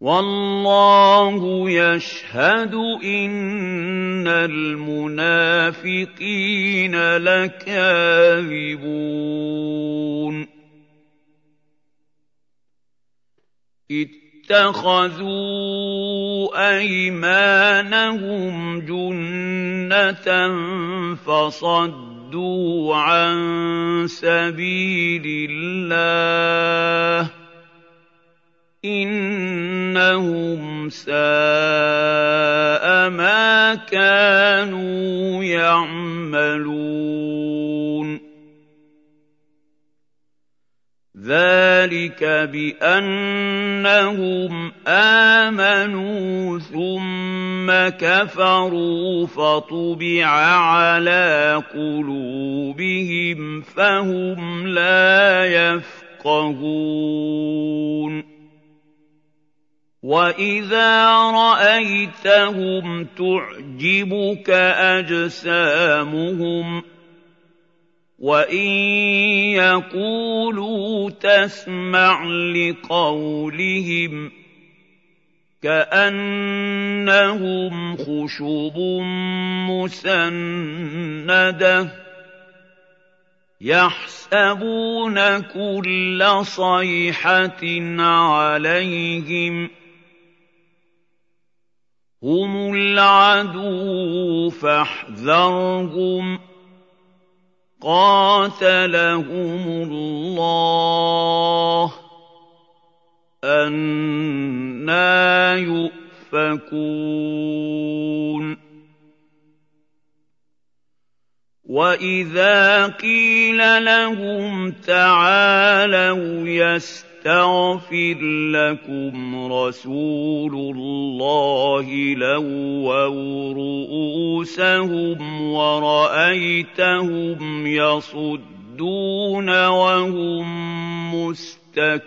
والله يشهد إن المنافقين لكاذبون. اتخذوا أيمانهم جنة فصدوا عن سبيل الله. إِنَّهُمْ سَاءَ مَا كَانُوا يَعْمَلُونَ ذَٰلِكَ بِأَنَّهُمْ آمَنُوا ثُمَّ كَفَرُوا فَطُبِعَ عَلَىٰ قُلُوبِهِمْ فَهُمْ لَا يَفْقَهُونَ واذا رايتهم تعجبك اجسامهم وان يقولوا تسمع لقولهم كانهم خشب مسنده يحسبون كل صيحه عليهم هم العدو فاحذرهم. قاتلهم الله أنا يؤفكون. وإذا قيل لهم تعالوا يستقيمون يستغفر لكم رسول الله لووا رؤوسهم ورأيتهم يصدون وهم مستكبرون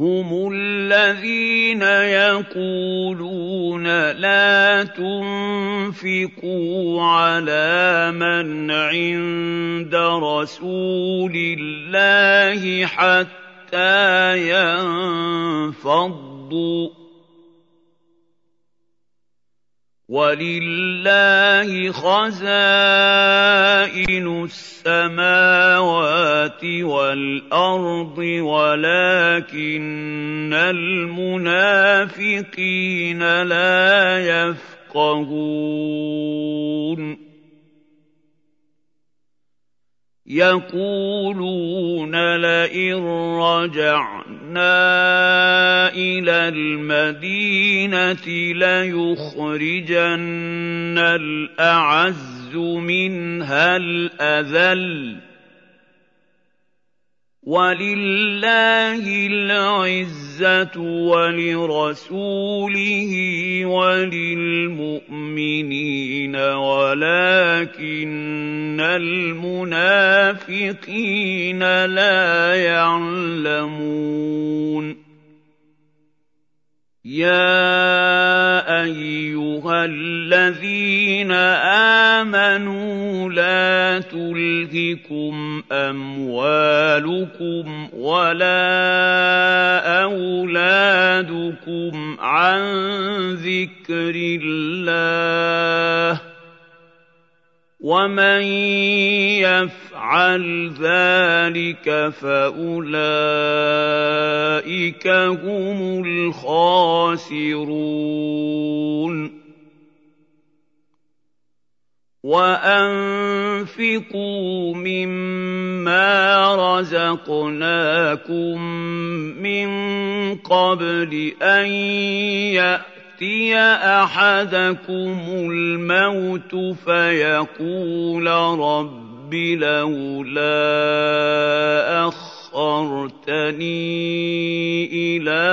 هم الذين يقولون لا تنفقوا على من عند رسول الله حتى ينفضوا. وَلِلَّهِ خَزَائِنُ السَّمَاوَاتِ وَالْأَرْضِ وَلَٰكِنَّ الْمُنَافِقِينَ لَا يَفْقَهُونَ يقولون لئن رجعنا إلى المدينة ليخرجن الاعز منها الاذل وَلِلَّهِ الْعِزَّةُ وَلِرَسُولِهِ وَلِلْمُؤْمِنِينَ وَلَٰكِنَّ الْمُنَافِقِينَ لَا يَعْلَمُونَ. يَا أَيُّهَا الَّذِينَ آمَنُوا لَا تُلْهِكُمْ أَمْوَالُكُمْ وَلَا أَوْلَادُكُمْ عَن ذِكْرِ اللَّهِ وَمَن يَفْعَلْ ذَٰلِكَ فَأُولَٰئِكَ هُمُ الْخَاسِرُونَ وَأَنفِقُوا مِمَّا رَزَقْنَاكُم مِّن قَبْلِ أَن يَأْتِيَ أَحَدَكُمُ الْمَوْتُ فَيَقُولَ رَبِّ لَوْلَا أَخَّرْتَنِي إِلَىٰ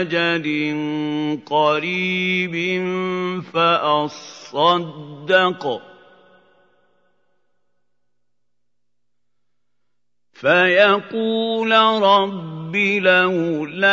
أَجَلٍ قَرِيبٍ فَأَصَّدَّقَ فَيَقُولَ رَبِّ لَوْلَا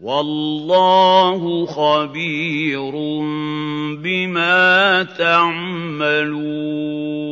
وَاللَّهُ خَبِيرٌ بِمَا تَعْمَلُونَ